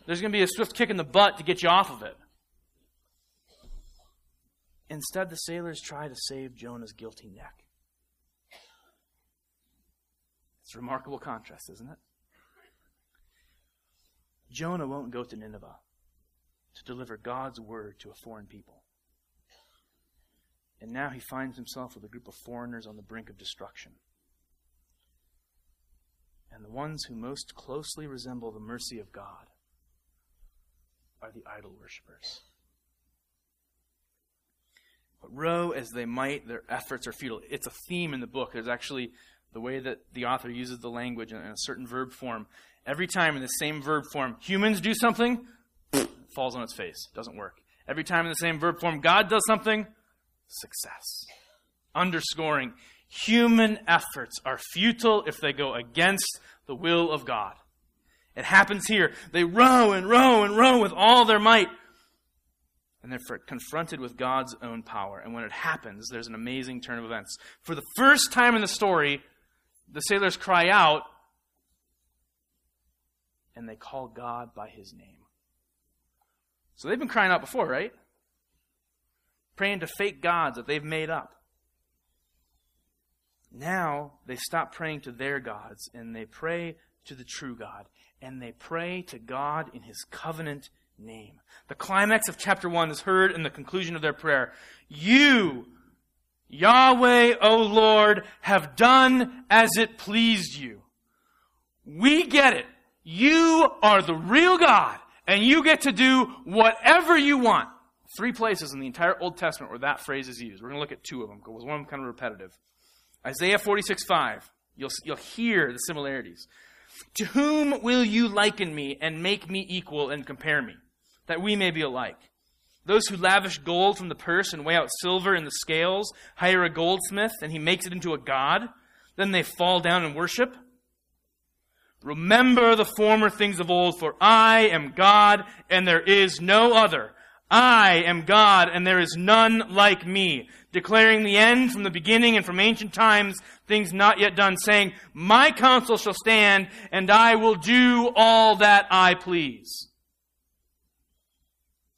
There's going to be a swift kick in the butt to get you off of it. Instead, the sailors try to save Jonah's guilty neck. It's a remarkable contrast, isn't it? Jonah won't go to Nineveh to deliver God's word to a foreign people. And now he finds himself with a group of foreigners on the brink of destruction. And the ones who most closely resemble the mercy of God are the idol worshippers. But row as they might, their efforts are futile. It's a theme in the book. There's actually the way that the author uses the language in a certain verb form. Every time in the same verb form, humans do something, falls on its face. Doesn't work. Every time in the same verb form, God does something, success. Underscoring human efforts are futile if they go against the will of God. It happens here. They row and row and row with all their might. And they're confronted with God's own power. And when it happens, there's an amazing turn of events. For the first time in the story, the sailors cry out and they call God by his name. So they've been crying out before, right? Praying to fake gods that they've made up. Now they stop praying to their gods and they pray to the true God and they pray to God in his covenant name. The climax of chapter 1 is heard in the conclusion of their prayer. You, Yahweh, O Lord, have done as it pleased you. We get it. You are the real God, and you get to do whatever you want. Three places in the entire Old Testament where that phrase is used. We're going to look at two of them because one of them kind of repetitive. Isaiah 46 5. You'll, you'll hear the similarities. To whom will you liken me and make me equal and compare me, that we may be alike? Those who lavish gold from the purse and weigh out silver in the scales hire a goldsmith and he makes it into a god. Then they fall down and worship. Remember the former things of old, for I am God and there is no other. I am God and there is none like me, declaring the end from the beginning and from ancient times, things not yet done, saying, My counsel shall stand and I will do all that I please.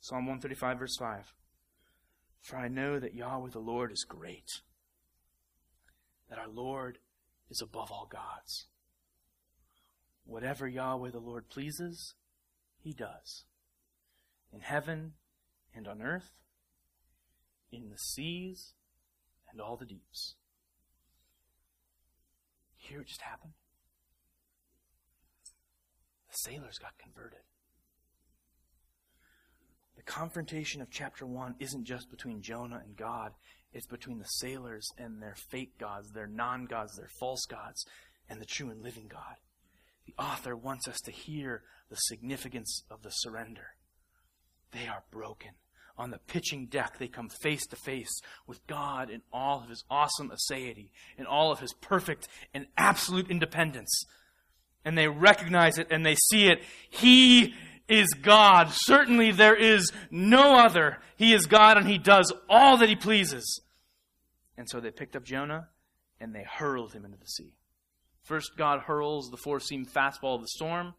Psalm 135 verse 5. For I know that Yahweh the Lord is great, that our Lord is above all gods. Whatever Yahweh the Lord pleases, he does. In heaven and on earth, in the seas and all the deeps. Here it just happened. The sailors got converted. The confrontation of chapter 1 isn't just between Jonah and God, it's between the sailors and their fake gods, their non gods, their false gods, and the true and living God. The author wants us to hear the significance of the surrender. They are broken. On the pitching deck, they come face to face with God in all of his awesome aseity, in all of his perfect and absolute independence. And they recognize it and they see it. He is God. Certainly there is no other. He is God and he does all that he pleases. And so they picked up Jonah and they hurled him into the sea. First, God hurls the four seam fastball of the storm.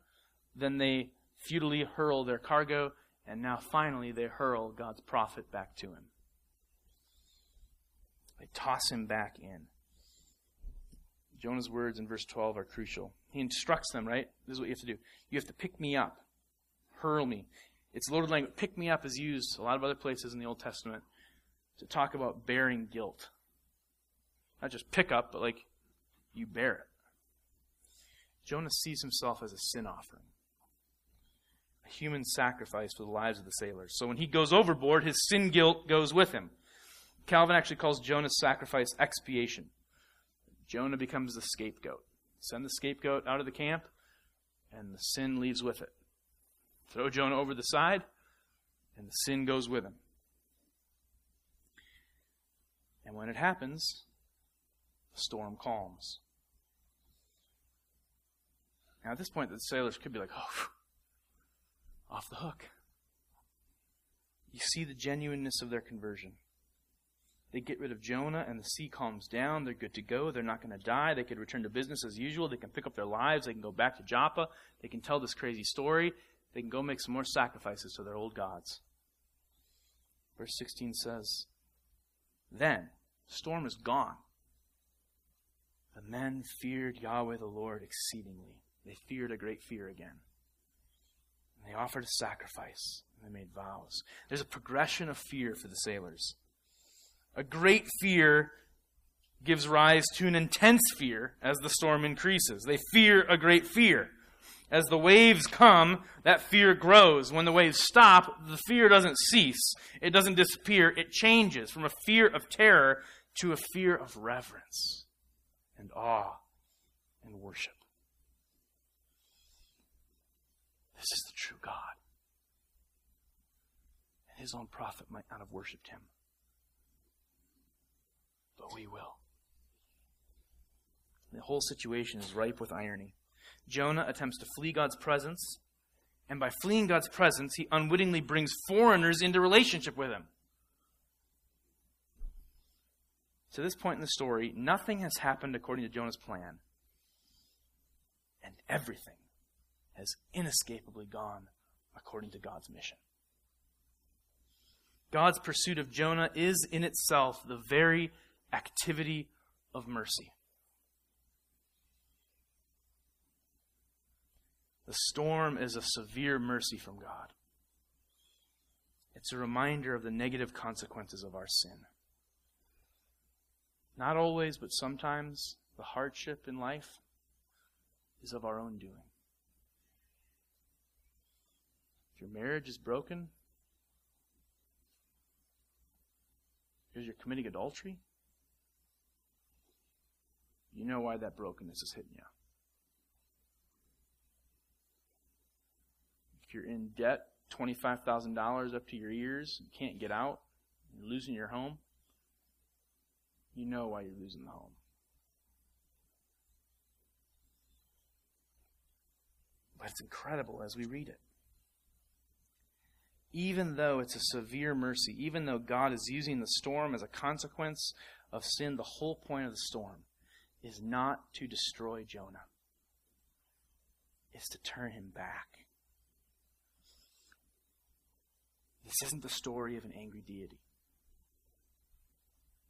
Then they futilely hurl their cargo and now finally, they hurl God's prophet back to him. They toss him back in. Jonah's words in verse 12 are crucial. He instructs them, right? This is what you have to do. You have to pick me up, hurl me. It's loaded language. Pick me up is used a lot of other places in the Old Testament to talk about bearing guilt. Not just pick up, but like you bear it. Jonah sees himself as a sin offering human sacrifice for the lives of the sailors. So when he goes overboard, his sin guilt goes with him. Calvin actually calls Jonah's sacrifice expiation. Jonah becomes the scapegoat. Send the scapegoat out of the camp, and the sin leaves with it. Throw Jonah over the side, and the sin goes with him. And when it happens, the storm calms. Now, at this point, the sailors could be like, oh, off the hook. You see the genuineness of their conversion. They get rid of Jonah, and the sea calms down. They're good to go. They're not going to die. They could return to business as usual. They can pick up their lives. They can go back to Joppa. They can tell this crazy story. They can go make some more sacrifices to their old gods. Verse 16 says, Then, the storm is gone. The men feared Yahweh the Lord exceedingly. They feared a great fear again. And they offered a sacrifice, and they made vows. There's a progression of fear for the sailors. A great fear gives rise to an intense fear as the storm increases. They fear a great fear. As the waves come, that fear grows. When the waves stop, the fear doesn't cease. It doesn't disappear. It changes from a fear of terror to a fear of reverence and awe and worship. This is the true God. And his own prophet might not have worshipped him, but we will. The whole situation is ripe with irony. Jonah attempts to flee God's presence, and by fleeing God's presence, he unwittingly brings foreigners into relationship with him. To this point in the story, nothing has happened according to Jonah's plan, and everything has inescapably gone according to God's mission. God's pursuit of Jonah is in itself the very activity of mercy. The storm is a severe mercy from God. It's a reminder of the negative consequences of our sin. Not always, but sometimes, the hardship in life is of our own doing. If your marriage is broken, because you're committing adultery, you know why that brokenness is hitting you. If you're in debt, $25,000 up to your ears, you can't get out, you're losing your home, you know why you're losing the home. But it's incredible as we read it. Even though it's a severe mercy, even though God is using the storm as a consequence of sin, the whole point of the storm is not to destroy Jonah, it's to turn him back. This isn't the story of an angry deity.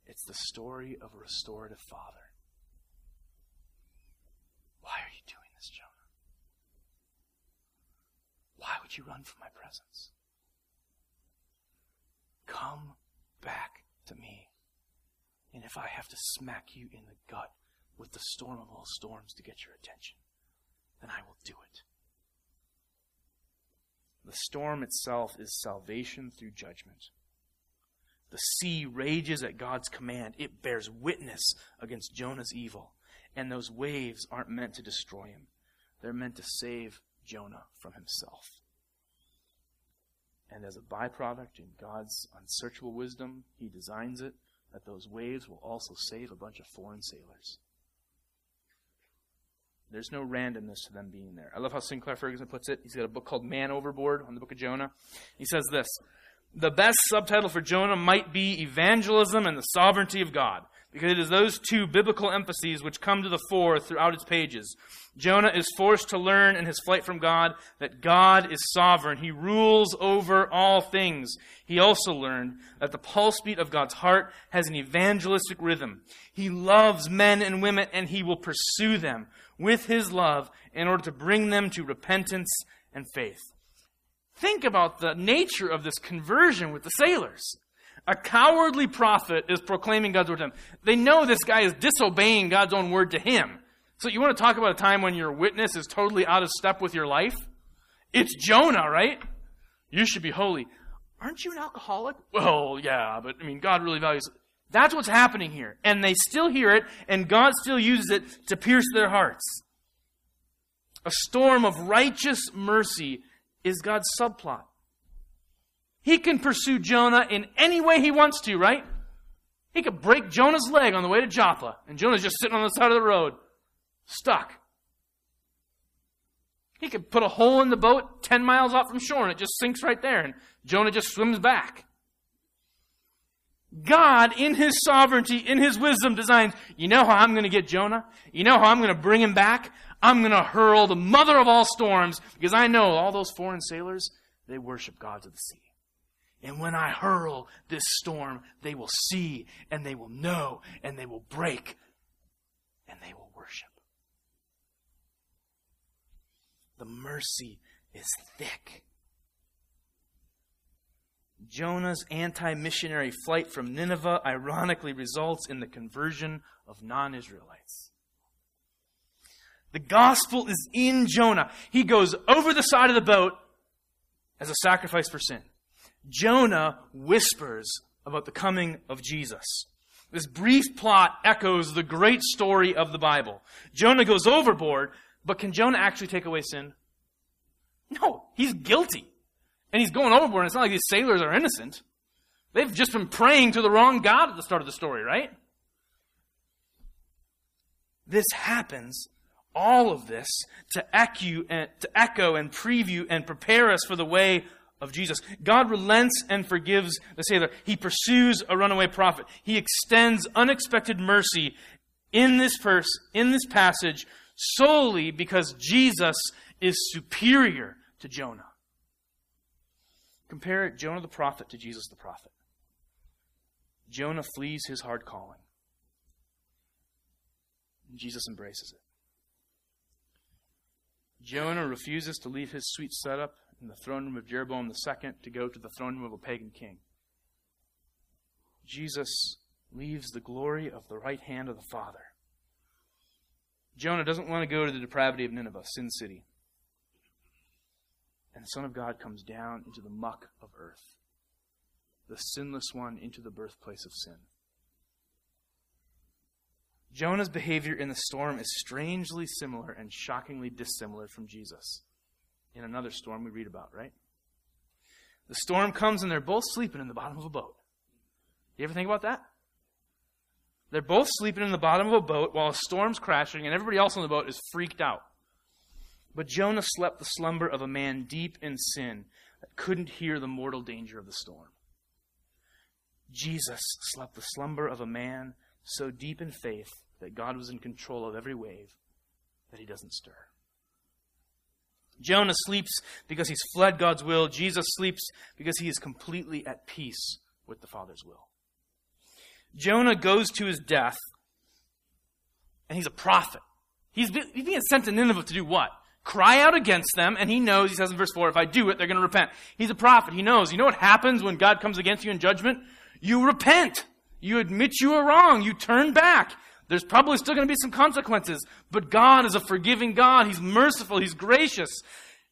It's the story of a restorative father. Why are you doing this, Jonah? Why would you run from my presence? Come back to me. And if I have to smack you in the gut with the storm of all storms to get your attention, then I will do it. The storm itself is salvation through judgment. The sea rages at God's command. It bears witness against Jonah's evil. And those waves aren't meant to destroy him, they're meant to save Jonah from himself. And as a byproduct, in God's unsearchable wisdom, He designs it that those waves will also save a bunch of foreign sailors. There's no randomness to them being there. I love how Sinclair Ferguson puts it. He's got a book called Man Overboard on the book of Jonah. He says this the best subtitle for Jonah might be Evangelism and the Sovereignty of God, because it is those two biblical emphases which come to the fore throughout its pages. Jonah is forced to learn in his flight from God that God is sovereign. He rules over all things. He also learned that the pulse beat of God's heart has an evangelistic rhythm. He loves men and women and he will pursue them with his love in order to bring them to repentance and faith. Think about the nature of this conversion with the sailors. A cowardly prophet is proclaiming God's word to them. They know this guy is disobeying God's own word to him. So you want to talk about a time when your witness is totally out of step with your life? It's Jonah, right? You should be holy. Aren't you an alcoholic? Well, yeah, but I mean, God really values it. That's what's happening here. And they still hear it, and God still uses it to pierce their hearts. A storm of righteous mercy is God's subplot. He can pursue Jonah in any way he wants to, right? He could break Jonah's leg on the way to Joppa, and Jonah's just sitting on the side of the road, stuck. He could put a hole in the boat 10 miles off from shore, and it just sinks right there, and Jonah just swims back. God, in His sovereignty, in His wisdom, designs, you know how I'm going to get Jonah? You know how I'm going to bring him back? I'm going to hurl the mother of all storms because I know all those foreign sailors, they worship gods of the sea. And when I hurl this storm, they will see and they will know and they will break and they will worship. The mercy is thick. Jonah's anti missionary flight from Nineveh ironically results in the conversion of non Israelites. The gospel is in Jonah. He goes over the side of the boat as a sacrifice for sin. Jonah whispers about the coming of Jesus. This brief plot echoes the great story of the Bible. Jonah goes overboard, but can Jonah actually take away sin? No, he's guilty. And he's going overboard, and it's not like these sailors are innocent. They've just been praying to the wrong God at the start of the story, right? This happens, all of this, to echo and, to echo and preview and prepare us for the way of Jesus. God relents and forgives the sailor. He pursues a runaway prophet. He extends unexpected mercy in this verse, in this passage, solely because Jesus is superior to Jonah. Compare Jonah the prophet to Jesus the prophet. Jonah flees his hard calling. Jesus embraces it. Jonah refuses to leave his sweet setup in the throne room of Jeroboam II to go to the throne room of a pagan king. Jesus leaves the glory of the right hand of the Father. Jonah doesn't want to go to the depravity of Nineveh, Sin City. And the Son of God comes down into the muck of earth, the sinless one into the birthplace of sin. Jonah's behavior in the storm is strangely similar and shockingly dissimilar from Jesus in another storm we read about, right? The storm comes and they're both sleeping in the bottom of a boat. You ever think about that? They're both sleeping in the bottom of a boat while a storm's crashing and everybody else on the boat is freaked out. But Jonah slept the slumber of a man deep in sin that couldn't hear the mortal danger of the storm. Jesus slept the slumber of a man so deep in faith that God was in control of every wave that he doesn't stir. Jonah sleeps because he's fled God's will. Jesus sleeps because he is completely at peace with the Father's will. Jonah goes to his death, and he's a prophet. He's being sent to Nineveh to do what? Cry out against them, and he knows, he says in verse 4, if I do it, they're going to repent. He's a prophet. He knows. You know what happens when God comes against you in judgment? You repent. You admit you are wrong. You turn back. There's probably still going to be some consequences, but God is a forgiving God. He's merciful. He's gracious.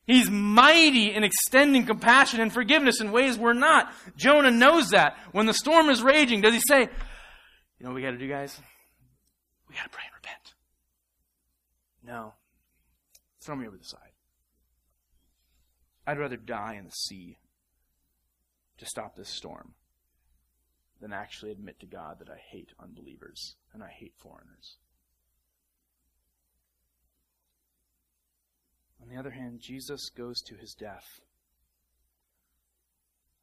He's mighty in extending compassion and forgiveness in ways we're not. Jonah knows that. When the storm is raging, does he say, You know what we got to do, guys? We got to pray and repent. No. Throw me over the side. I'd rather die in the sea to stop this storm than actually admit to God that I hate unbelievers and I hate foreigners. On the other hand, Jesus goes to his death,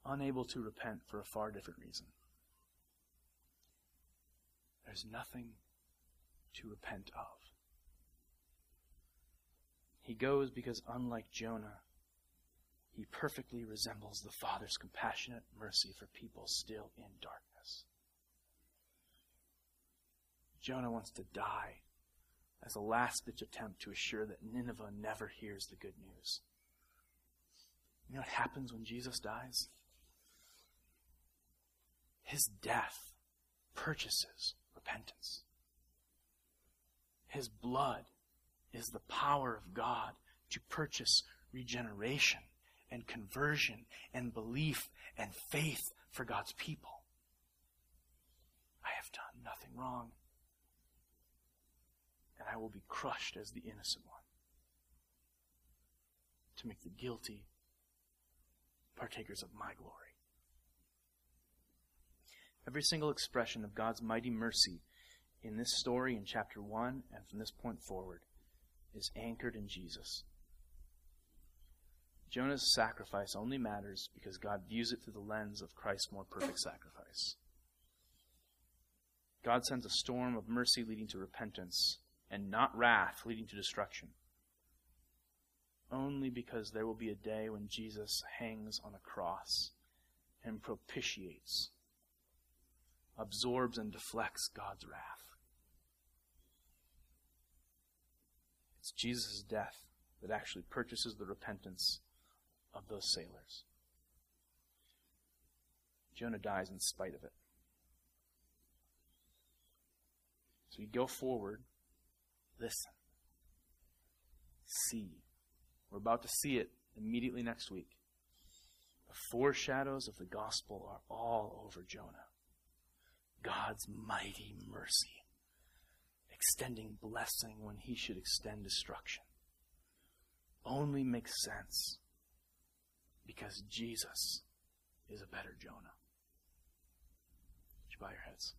unable to repent for a far different reason. There's nothing to repent of. He goes because, unlike Jonah, he perfectly resembles the Father's compassionate mercy for people still in darkness. Jonah wants to die as a last ditch attempt to assure that Nineveh never hears the good news. You know what happens when Jesus dies? His death purchases repentance. His blood is the power of God to purchase regeneration and conversion and belief and faith for God's people. I have done nothing wrong. And I will be crushed as the innocent one to make the guilty partakers of my glory. Every single expression of God's mighty mercy in this story in chapter 1 and from this point forward is anchored in Jesus. Jonah's sacrifice only matters because God views it through the lens of Christ's more perfect sacrifice. God sends a storm of mercy leading to repentance, and not wrath leading to destruction. Only because there will be a day when Jesus hangs on a cross and propitiates, absorbs and deflects God's wrath. It's Jesus' death that actually purchases the repentance of those sailors. Jonah dies in spite of it. So you go forward, listen, see. We're about to see it immediately next week. The foreshadows of the gospel are all over Jonah. God's mighty mercy, extending blessing when he should extend destruction, only makes sense because Jesus is a better Jonah. Would you bow your heads?